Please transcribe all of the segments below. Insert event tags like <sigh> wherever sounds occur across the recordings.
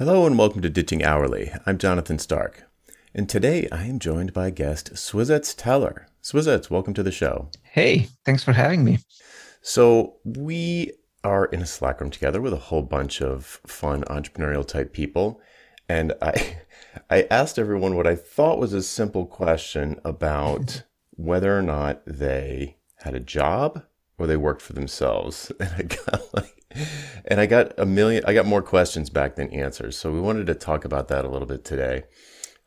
Hello and welcome to Ditching Hourly. I'm Jonathan Stark. And today I am joined by guest Swizec Teller. Swizec, welcome to the show. Hey, thanks for having me. So, we are in a Slack room together with a whole bunch of fun entrepreneurial type people. And I, <laughs> I asked everyone what I thought was a simple question about <laughs> whether or not they had a job or they worked for themselves. <laughs> And I got like and I got a million, I got more questions back than answers. So we wanted to talk about that a little bit today.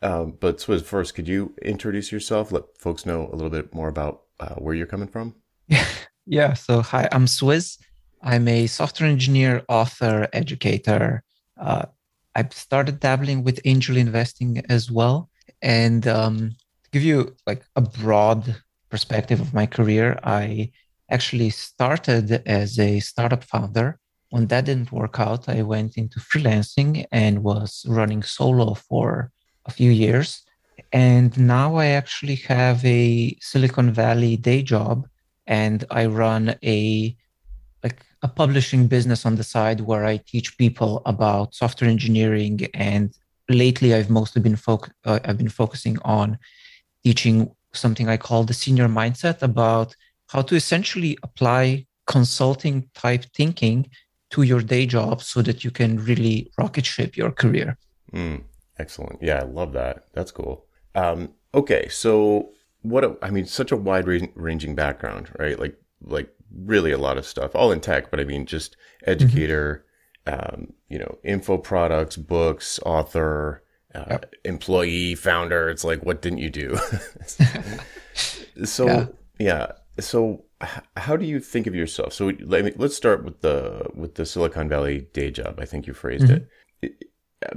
Um, but Swizz, first, could you introduce yourself? Let folks know a little bit more about uh, where you're coming from. Yeah. <laughs> Yeah. So, hi, I'm Swizz. I'm a software engineer, author, educator. Uh, I've started dabbling with angel investing as well. And um, to give you like a broad perspective of my career, I actually started as a startup founder. When that didn't work out, I went into freelancing and was running solo for a few years. And now I actually have a Silicon Valley day job and I run a like a publishing business on the side where I teach people about software engineering and lately I've mostly been foc- uh, I've been focusing on teaching something I call the senior mindset about how to essentially apply consulting type thinking to your day job so that you can really rocket ship your career. Mm, excellent. Yeah, I love that. That's cool. Um, okay, so what a, I mean, such a wide ranging background, right? Like, like really a lot of stuff, all in tech, but I mean, just educator, mm-hmm. um, you know, info products, books, author, uh, yep. employee, founder. It's like, what didn't you do? <laughs> <laughs> so, yeah. yeah so how do you think of yourself? So let me, let's start with the with the Silicon Valley day job. I think you phrased mm-hmm. it.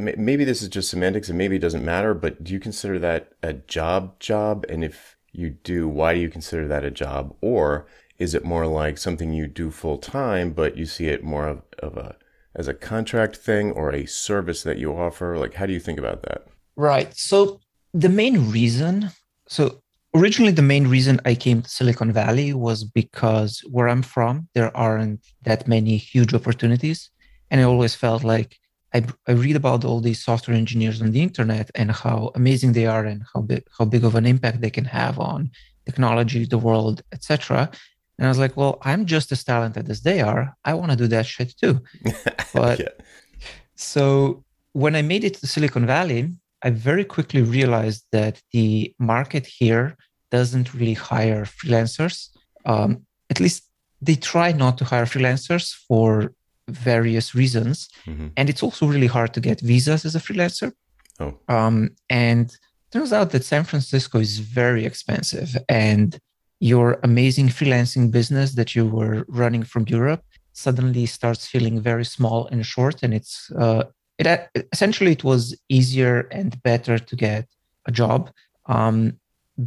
it. Maybe this is just semantics, and maybe it doesn't matter. But do you consider that a job job? And if you do, why do you consider that a job? Or is it more like something you do full time, but you see it more of, of a as a contract thing or a service that you offer? Like, how do you think about that? Right. So the main reason, so originally the main reason i came to silicon valley was because where i'm from there aren't that many huge opportunities. And i always felt like i, I read about all these software engineers on the internet and how amazing they are and how big, how big of an impact they can have on technology the world etc and i was like well i'm just as talented as they are. I want to do that shit too. <laughs> But yeah. so when i made it to silicon valley I very quickly realized that the market here doesn't really hire freelancers. Um, at least they try not to hire freelancers for various reasons. Mm-hmm. And it's also really hard to get visas as a freelancer. Oh. Um, and turns out that San Francisco is very expensive. And your amazing freelancing business that you were running from Europe suddenly starts feeling very small and short. And it's uh, it essentially it was easier and better to get a job. Um,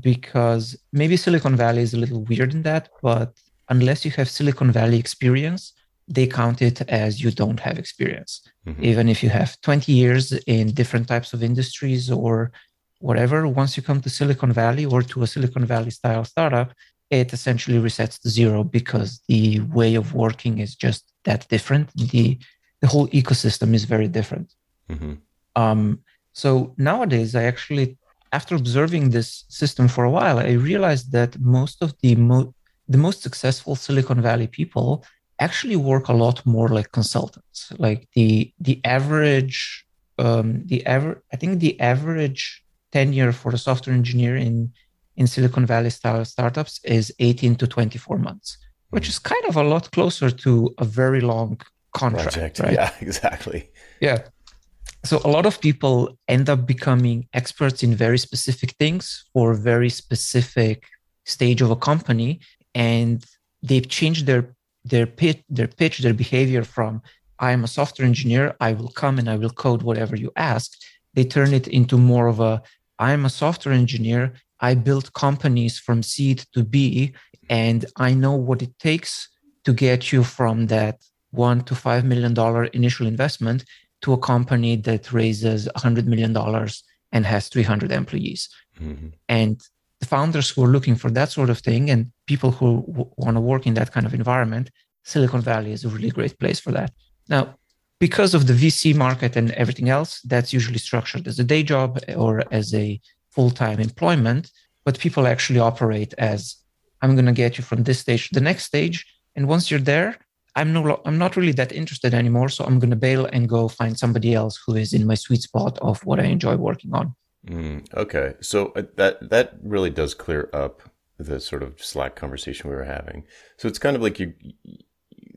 because maybe Silicon Valley is a little weird in that, but unless you have Silicon Valley experience, they count it as you don't have experience. Mm-hmm. Even if you have 20 years in different types of industries or whatever, once you come to Silicon Valley or to a Silicon Valley style startup, it essentially resets to zero because the way of working is just that different. The the whole ecosystem is very different. Mm-hmm. Um, so nowadays, I actually after observing this system for a while, I realized that most of the mo- the most successful Silicon Valley people actually work a lot more like consultants. Like the the average um, the average I think the average tenure for a software engineer in in Silicon Valley style startups is 18 to 24 months, which is kind of a lot closer to a very long contract. Project. Right? Yeah, <laughs> exactly. Yeah so a lot of people end up becoming experts in very specific things for a very specific stage of a company and they've changed their their pitch their pitch their behavior from i am a software engineer i will come and i will code whatever you ask they turn it into more of a i am a software engineer i build companies from seed to b and i know what it takes to get you from that one to five million dollar initial investment to a company that raises $100 million and has 300 employees. Mm-hmm. And the founders who are looking for that sort of thing and people who w- want to work in that kind of environment, Silicon Valley is a really great place for that. Now, because of the VC market and everything else, that's usually structured as a day job or as a full time employment. But people actually operate as I'm going to get you from this stage to the next stage. And once you're there, I'm no, I'm not really that interested anymore. So I'm going to bail and go find somebody else who is in my sweet spot of what I enjoy working on. Mm, okay, so uh, that that really does clear up the sort of Slack conversation we were having. So it's kind of like you,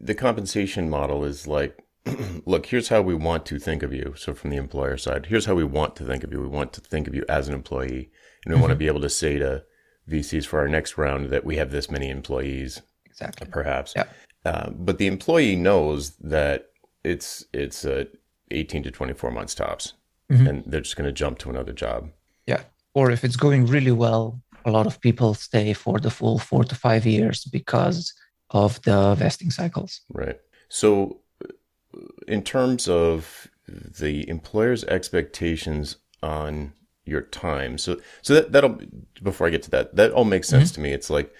the compensation model is like <clears throat> look, here's how we want to think of you. So from the employer side, here's how we want to think of you. We want to think of you as an employee. And we mm-hmm. want to be able to say to VCs for our next round that we have this many employees. Exactly. Perhaps. Yeah. Uh, but the employee knows that it's it's uh, 18 to 24 months tops. Mm-hmm. And they're just going to jump to another job. Yeah. Or if it's going really well, a lot of people stay for the full four to five years because of the vesting cycles. Right. So in terms of the employer's expectations on your time. So so that that'll before I get to that, that all makes sense mm-hmm. to me. It's like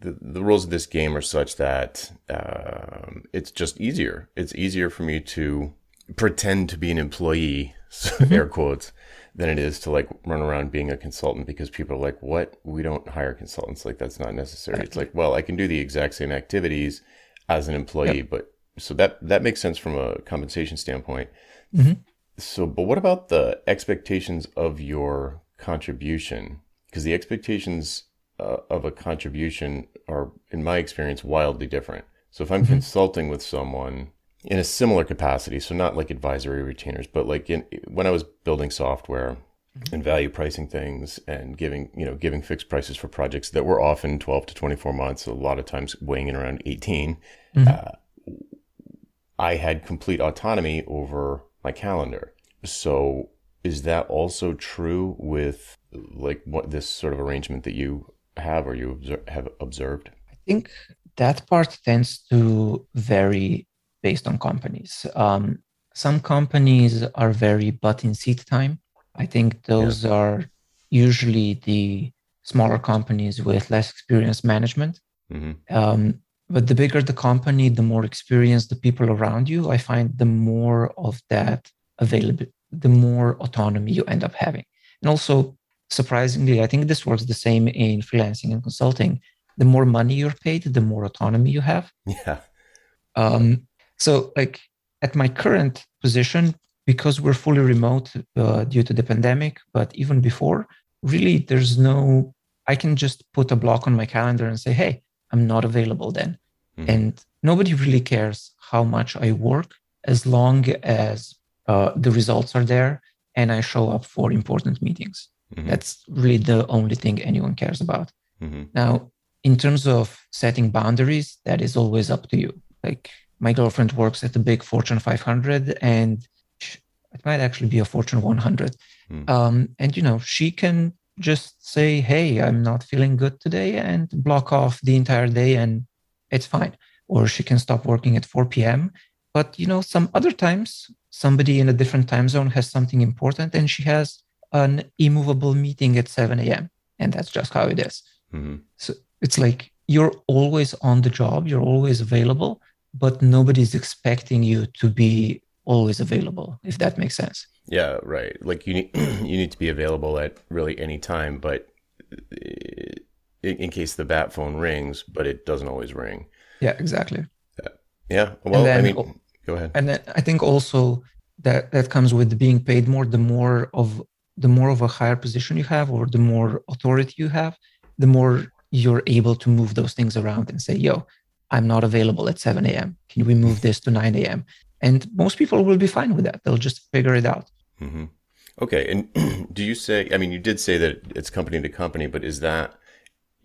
the the rules of this game are such that um, it's just easier. It's easier for me to pretend to be an employee, <laughs> mm-hmm. air quotes, than it is to like run around being a consultant because people are like, "What? We don't hire consultants. Like that's not necessary." It's like, well, I can do the exact same activities as an employee, yep. but so that that makes sense from a compensation standpoint. Mm-hmm. So, but what about the expectations of your contribution? Because the expectations uh, of a contribution are, in my experience, wildly different. So, if I'm mm-hmm. consulting with someone in a similar capacity, so not like advisory retainers, but like in, when I was building software mm-hmm. and value pricing things and giving, you know, giving fixed prices for projects that were often 12 to 24 months, a lot of times weighing in around 18. Mm-hmm. Uh, I had complete autonomy over my calendar. So is that also true with like what this sort of arrangement that you have or you have observed? I think that part tends to vary based on companies. Um, some companies are very butt in seat time. I think those yeah. are usually the smaller companies with less experience management. Mm-hmm. Um, but the bigger the company the more experienced the people around you i find the more of that available the more autonomy you end up having and also surprisingly i think this works the same in freelancing and consulting the more money you're paid the more autonomy you have yeah um, so like at my current position because we're fully remote uh, due to the pandemic but even before really there's no i can just put a block on my calendar and say hey i'm not available then Mm-hmm. And nobody really cares how much I work as long as uh, the results are there and I show up for important meetings. Mm-hmm. That's really the only thing anyone cares about. Mm-hmm. Now, in terms of setting boundaries, that is always up to you. Like my girlfriend works at the big Fortune 500 and it might actually be a Fortune 100. Mm. Um, and, you know, she can just say, Hey, I'm not feeling good today and block off the entire day and it's fine. Or she can stop working at 4 p.m. But you know, some other times somebody in a different time zone has something important and she has an immovable meeting at 7 a.m. And that's just how it is. Mm-hmm. So it's like you're always on the job, you're always available, but nobody's expecting you to be always available, if that makes sense. Yeah, right. Like you need <clears throat> you need to be available at really any time, but in case the bat phone rings, but it doesn't always ring. Yeah, exactly. Yeah. yeah. Well, then, I mean, go ahead. And then I think also that that comes with being paid more. The more of the more of a higher position you have, or the more authority you have, the more you're able to move those things around and say, "Yo, I'm not available at 7 a.m. Can we move this to 9 a.m.?" And most people will be fine with that. They'll just figure it out. Mm-hmm. Okay. And <clears throat> do you say? I mean, you did say that it's company to company, but is that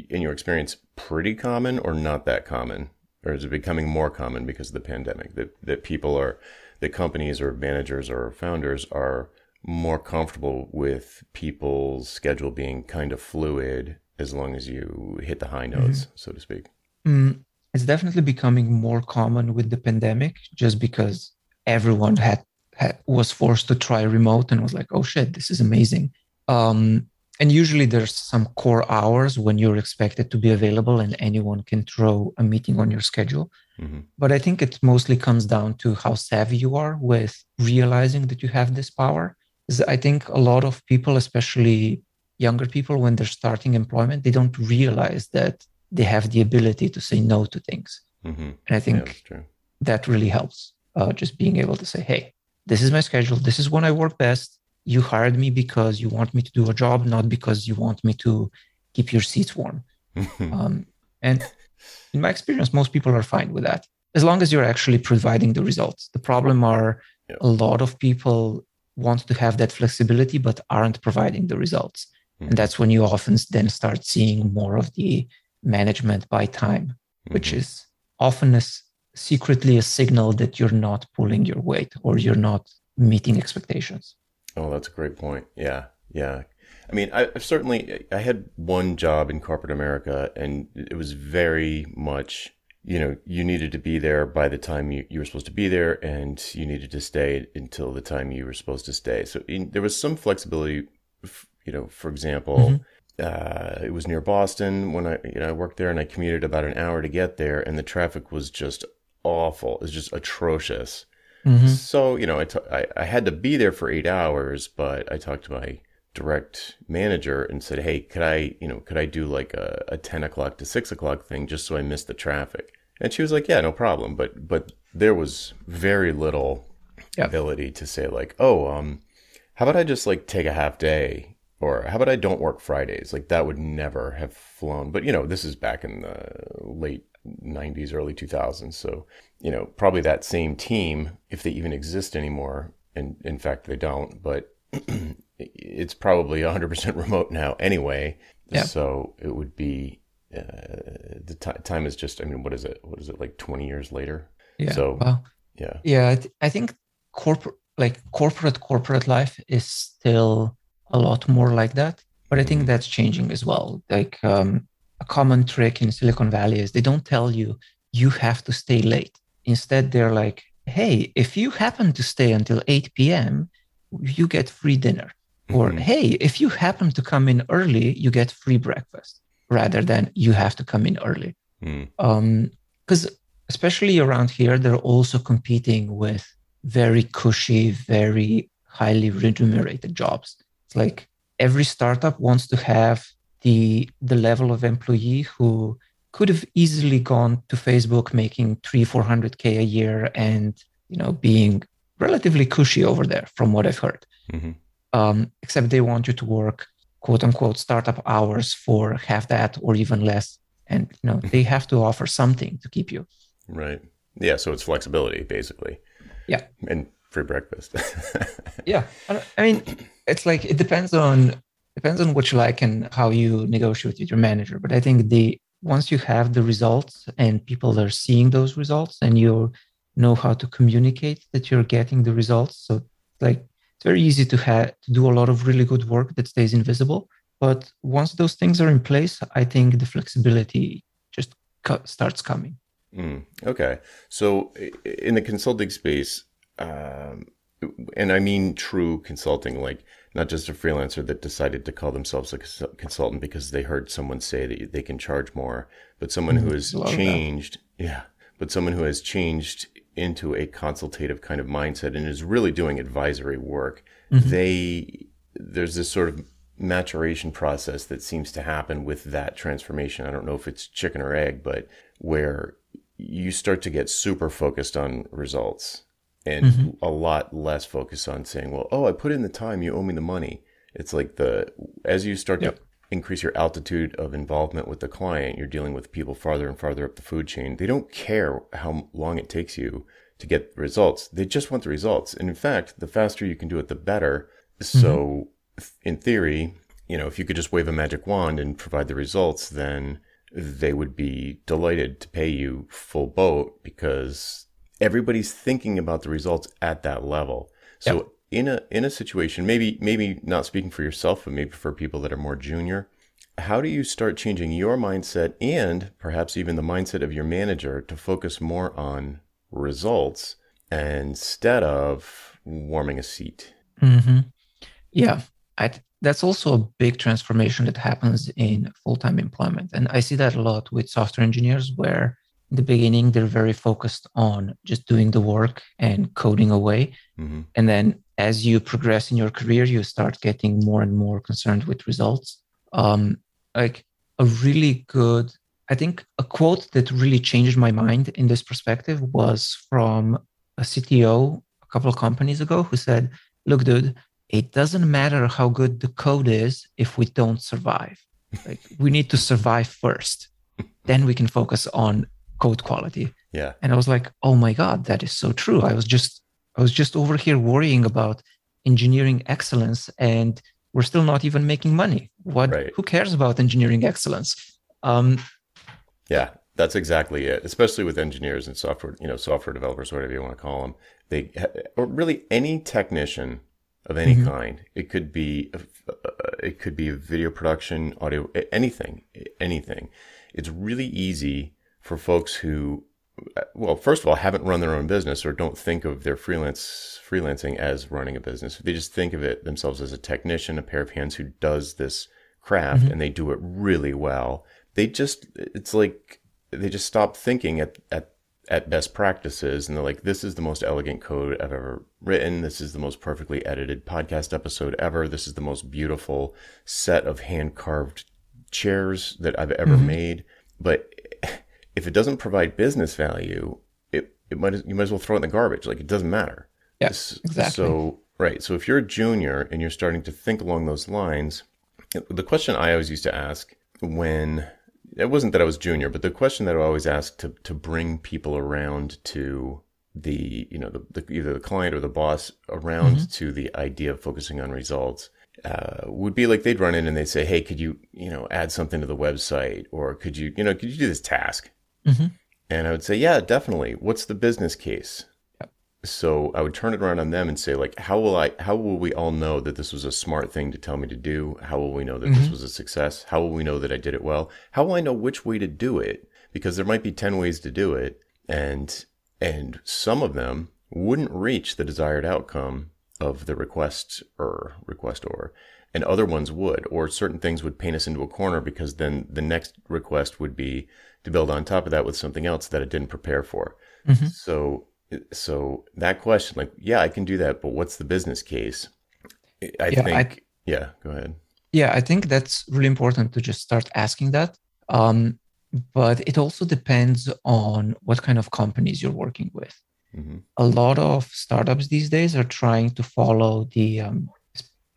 in your experience, pretty common or not that common? Or is it becoming more common because of the pandemic that, that people are, that companies or managers or founders are more comfortable with people's schedule being kind of fluid as long as you hit the high notes, mm-hmm. so to speak? Mm, it's definitely becoming more common with the pandemic just because everyone had, had was forced to try remote and was like, oh shit, this is amazing. Um, and usually there's some core hours when you're expected to be available and anyone can throw a meeting on your schedule. Mm-hmm. But I think it mostly comes down to how savvy you are with realizing that you have this power. I think a lot of people, especially younger people, when they're starting employment, they don't realize that they have the ability to say no to things. Mm-hmm. And I think yeah, that really helps. Uh, just being able to say, hey, this is my schedule. This is when I work best. You hired me because you want me to do a job, not because you want me to keep your seats warm. <laughs> um, and in my experience, most people are fine with that as long as you're actually providing the results. The problem are yeah. a lot of people want to have that flexibility but aren't providing the results. Mm-hmm. And that's when you often then start seeing more of the management by time, mm-hmm. which is often a, secretly a signal that you're not pulling your weight or you're not meeting expectations. Oh, that's a great point. Yeah. Yeah. I mean, I certainly I had one job in corporate America, and it was very much you know you needed to be there by the time you, you were supposed to be there, and you needed to stay until the time you were supposed to stay. So in, there was some flexibility. You know, for example, mm-hmm. uh, it was near Boston when I you know I worked there, and I commuted about an hour to get there, and the traffic was just awful. It was just atrocious. Mm-hmm. So you know, I, t- I I had to be there for eight hours, but I talked to my direct manager and said, "Hey, could I, you know, could I do like a, a ten o'clock to six o'clock thing just so I missed the traffic?" And she was like, "Yeah, no problem." But but there was very little yep. ability to say like, "Oh, um, how about I just like take a half day?" Or how about I don't work Fridays? Like that would never have flown. But you know, this is back in the late 90s, early 2000s. So, you know, probably that same team, if they even exist anymore, and in fact they don't, but <clears throat> it's probably 100% remote now anyway. Yeah. So it would be uh, the t- time is just. I mean, what is it? What is it like? 20 years later. Yeah. So well, yeah, yeah. I, th- I think corporate, like corporate, corporate life is still a lot more like that. But I think mm-hmm. that's changing as well. Like um, a common trick in Silicon Valley is they don't tell you you have to stay late. Instead, they're like, hey, if you happen to stay until 8 p.m., you get free dinner. Or, mm-hmm. hey, if you happen to come in early, you get free breakfast rather than you have to come in early. Because mm. um, especially around here, they're also competing with very cushy, very highly remunerated jobs. It's like every startup wants to have the the level of employee who could have easily gone to Facebook making three, four hundred k a year and you know being relatively cushy over there, from what I've heard. Mm-hmm um, except they want you to work quote unquote startup hours for half that or even less. And you know they have to offer something to keep you. Right. Yeah so it's flexibility basically. Yeah. And free breakfast. <laughs> Yeah. I mean it's like it depends on depends on what you like and how you negotiate with your manager. But i think the once you have the results and people are seeing those results and you know how to communicate that you're getting the results so like it's very easy to have to do a lot of really good work that stays invisible. But once those things are in place, I think the flexibility just starts coming. Mm, okay, so in the consulting space, um, and I mean true consulting, like not just a freelancer that decided to call themselves a consultant because they heard someone say that they can charge more, but someone mm-hmm. who has changed, yeah, but someone who has changed into a consultative kind of mindset and is really doing advisory work, mm-hmm. they there's this sort of maturation process that seems to happen with that transformation. I don't know if it's chicken or egg, but where you start to get super focused on results and mm-hmm. a lot less focused on saying, well, oh, I put in the time, you owe me the money. It's like the as you start yep. to increase your altitude of involvement with the client, you're dealing with people farther and farther up the food chain. They don't care how long it takes you to get the results. They just want the results. And in fact, the faster you can do it, the better. Mm-hmm. So in theory, you know, if you could just wave a magic wand and provide the results, then they would be delighted to pay you full boat because everybody's thinking about the results at that level. So yep in a in a situation maybe maybe not speaking for yourself but maybe for people that are more junior how do you start changing your mindset and perhaps even the mindset of your manager to focus more on results instead of warming a seat mm-hmm. yeah I, that's also a big transformation that happens in full-time employment and i see that a lot with software engineers where in the beginning they're very focused on just doing the work and coding away mm-hmm. and then as you progress in your career you start getting more and more concerned with results um, like a really good i think a quote that really changed my mind in this perspective was from a cto a couple of companies ago who said look dude it doesn't matter how good the code is if we don't survive. Like we need to survive first. Then we can focus on code quality. Yeah. And I was like, oh my God, that is so true. I was just I was just over here worrying about engineering excellence and we're still not even making money. What right. who cares about engineering excellence? Um yeah, that's exactly it. Especially with engineers and software, you know, software developers, whatever you want to call them. They, or really any technician of any mm-hmm. kind. It could be uh, it could be video production, audio, anything, anything. It's really easy for folks who, well, first of all, haven't run their own business or don't think of their freelance freelancing as running a business. They just think of it themselves as a technician, a pair of hands who does this craft, mm-hmm. and they do it really well. They just it's like they just stop thinking at at at best practices and they're like this is the most elegant code i've ever written this is the most perfectly edited podcast episode ever this is the most beautiful set of hand carved chairs that i've ever mm-hmm. made but if it doesn't provide business value it, it might you might as well throw it in the garbage like it doesn't matter yes exactly so right so if you're a junior and you're starting to think along those lines the question i always used to ask when it wasn't that I was junior, but the question that I always asked to to bring people around to the you know the, the either the client or the boss around mm-hmm. to the idea of focusing on results uh, would be like they'd run in and they'd say, "Hey, could you you know add something to the website, or could you you know could you do this task?" Mm-hmm. And I would say, "Yeah, definitely. What's the business case?" so I would turn it around on them and say, like, how will I, how will we all know that this was a smart thing to tell me to do? How will we know that mm-hmm. this was a success? How will we know that I did it well? How will I know which way to do it? Because there might be 10 ways to do it. And, and some of them wouldn't reach the desired outcome of the request or request or, and other ones would, or certain things would paint us into a corner because then the next request would be to build on top of that with something else that it didn't prepare for. Mm-hmm. So so that question, like, yeah, I can do that, but what's the business case? I yeah, think, I, yeah, go ahead. Yeah, I think that's really important to just start asking that. Um, but it also depends on what kind of companies you're working with. Mm-hmm. A lot of startups these days are trying to follow the. Um,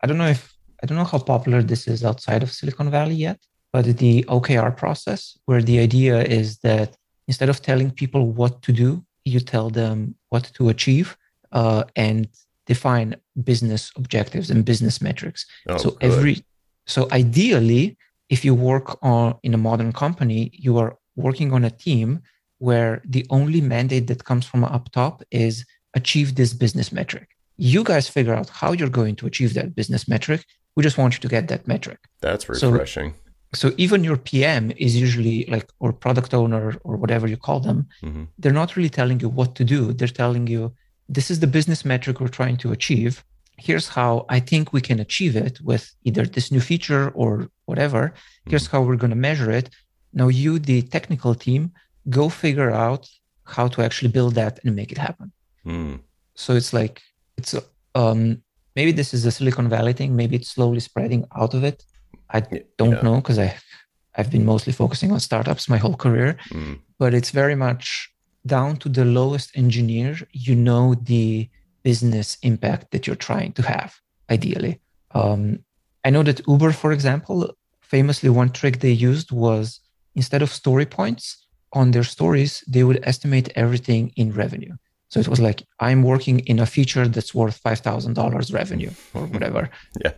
I don't know if I don't know how popular this is outside of Silicon Valley yet, but the OKR process, where the idea is that instead of telling people what to do, you tell them what to achieve uh, and define business objectives and business metrics. Oh, so good. every so ideally, if you work on in a modern company, you are working on a team where the only mandate that comes from up top is achieve this business metric. You guys figure out how you're going to achieve that business metric. We just want you to get that metric. That's refreshing. So, so even your pm is usually like or product owner or whatever you call them mm-hmm. they're not really telling you what to do. They're telling you this is the business metric we're trying to achieve. Here's how i think we can achieve it with either this new feature or whatever. Here's mm-hmm. how we're going to measure it. Now you the technical team go figure out how to actually build that and make it happen. Mm. so it's like it's um maybe this is a silicon valley thing. Maybe it's slowly spreading out of it I don't yeah. know because I I've been mostly focusing on startups my whole career, mm. but it's very much down to the lowest engineer. You know the business impact that you're trying to have. Ideally, um, I know that Uber, for example, famously one trick they used was instead of story points on their stories, they would estimate everything in revenue. So it was like I'm working in a feature that's worth five thousand dollars revenue or whatever. <laughs> yeah.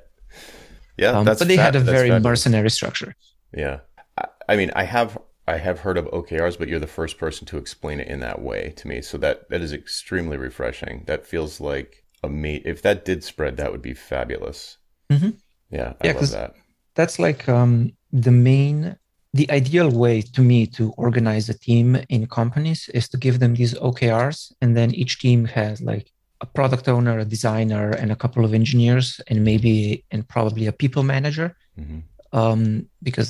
Yeah, um, but they had a very fabulous. mercenary structure. Yeah, I, I, mean, I have I have heard of OKRs, but you're the first person to explain it in that way to me. So that that is extremely refreshing. That feels like a mate. If that did spread, that would be fabulous. Mm-hmm. Yeah, I yeah, love that. That's like um, the main, the ideal way to me to organize a team in companies is to give them these OKRs, and then each team has like a product owner, a designer, and a couple of engineers, and maybe and probably a people manager. Mm-hmm. Um, because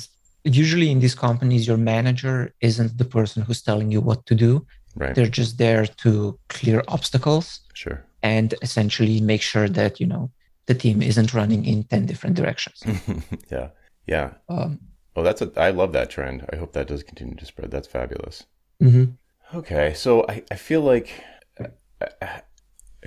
usually in these companies, your manager isn't the person who's telling you what to do. Right. They're just there to clear obstacles. Sure. And essentially make sure that you know the team isn't running in ten different directions. <laughs> yeah. Yeah. Um, well, that's a. I love that trend. I hope that does continue to spread. That's fabulous. Mm-hmm. Okay, so I, I feel like I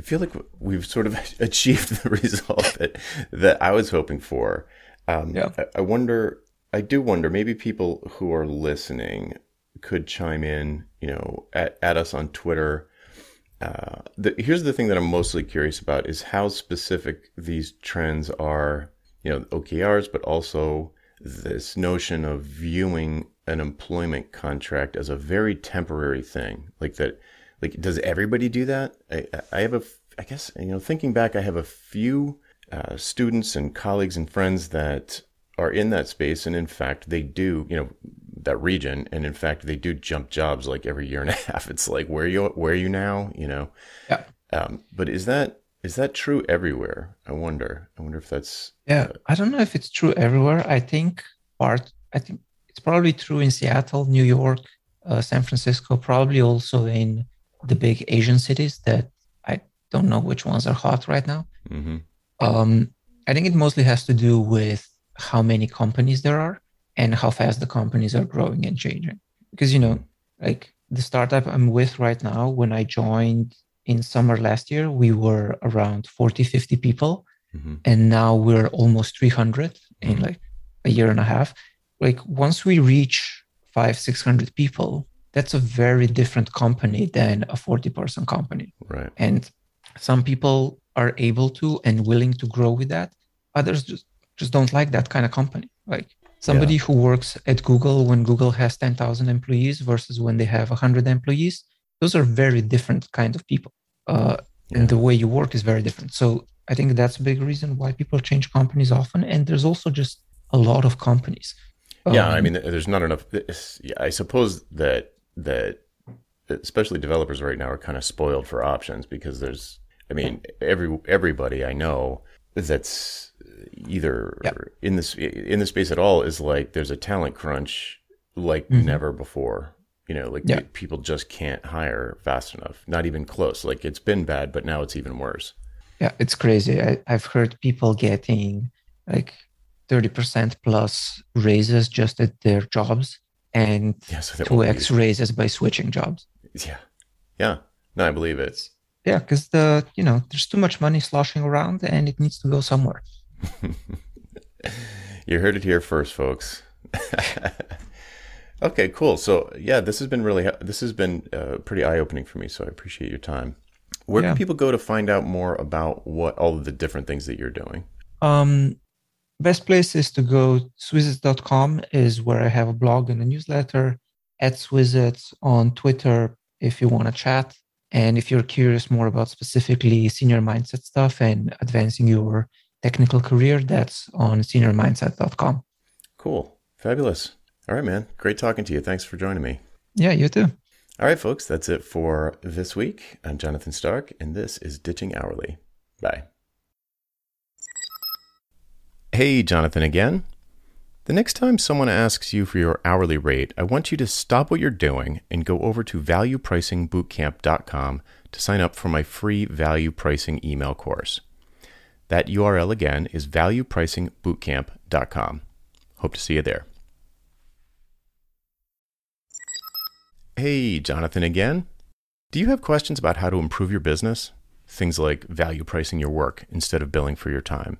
feel like we've sort of <laughs> achieved the result that that I was hoping for. Um, yeah. I, I wonder. I do wonder. Maybe people who are listening could chime in. You know, at, at us on Twitter. Uh, the, here's the thing that I'm mostly curious about is how specific these trends are. You know, OKRs, but also this notion of viewing an employment contract as a very temporary thing, like that. Like, does everybody do that? I, I have a, I guess you know, thinking back, I have a few uh, students and colleagues and friends that are in that space, and in fact, they do, you know, that region, and in fact, they do jump jobs like every year and a <laughs> half. It's like, where are you, where are you now? You know. Yeah. Um, but is that is that true everywhere? I wonder. I wonder if that's. Yeah, uh, I don't know if it's true everywhere. I think part. I think it's probably true in Seattle, New York, uh, San Francisco, probably also in the big Asian cities that I don't know which ones are hot right now. Mm-hmm. Um, I think it mostly has to do with how many companies there are and how fast the companies are growing and changing. Because you know, mm-hmm. like the startup I'm with right now, when I joined in summer last year, we were around 40, 50 people. Mm-hmm. And now we're almost 300 mm-hmm. in like a year and a half. Like once we reach five, 600 people, that's a very different company than a 40 person company. Right. And some people are able to and willing to grow with that. Others just, just don't like that kind of company. Like somebody yeah. who works at Google when Google has 10,000 employees versus when they have 100 employees, those are very different kind of people uh, yeah. and the way you work is very different. So I think that's a big reason why people change companies often. And there's also just a lot of companies. Yeah, um, I mean, there's not enough. I suppose that that especially developers right now are kind of spoiled for options because there's. I mean, every everybody I know that's either yeah. in this in the space at all is like there's a talent crunch like mm-hmm. never before you know, like yeah. people just can't hire fast enough, not even close. Like it's been bad, but now it's even worse. Yeah, it's crazy. I, I've heard people getting like 30% plus raises just at their jobs and yeah, so 2x raises by switching jobs. Yeah. Yeah. No, I believe it. Yeah, because the you know, there's too much money sloshing around and it needs to go somewhere. <laughs> you heard it here first, folks. <laughs> Okay, cool. So yeah, this has been really this has been uh, pretty eye opening for me. So I appreciate your time. Where yeah. can people go to find out more about what all of the different things that you're doing? Um, best place is to go swizec.com is where I have a blog and a newsletter. At Swizec on Twitter if you want to chat. And if you're curious more about specifically senior mindset stuff and advancing your technical career, that's on seniormindset.com. Cool. Fabulous. All right, man. Great talking to you. Thanks for joining me. Yeah, you too. All right, folks. That's it for this week. I'm Jonathan Stark, and this is Ditching Hourly. Bye. Hey, Jonathan again. The next time someone asks you for your hourly rate, I want you to stop what you're doing and go over to valuepricingbootcamp.com to sign up for my free value pricing email course. That URL again is valuepricingbootcamp.com. Hope to see you there. Hey, Jonathan again. Do you have questions about how to improve your business? Things like value pricing your work instead of billing for your time,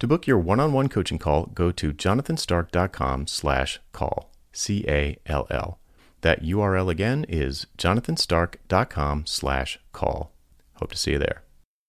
To book your one-on-one coaching call, go to jonathanstark.com slash call, C-A-L-L. That URL again is jonathanstark.com slash call. Hope to see you there.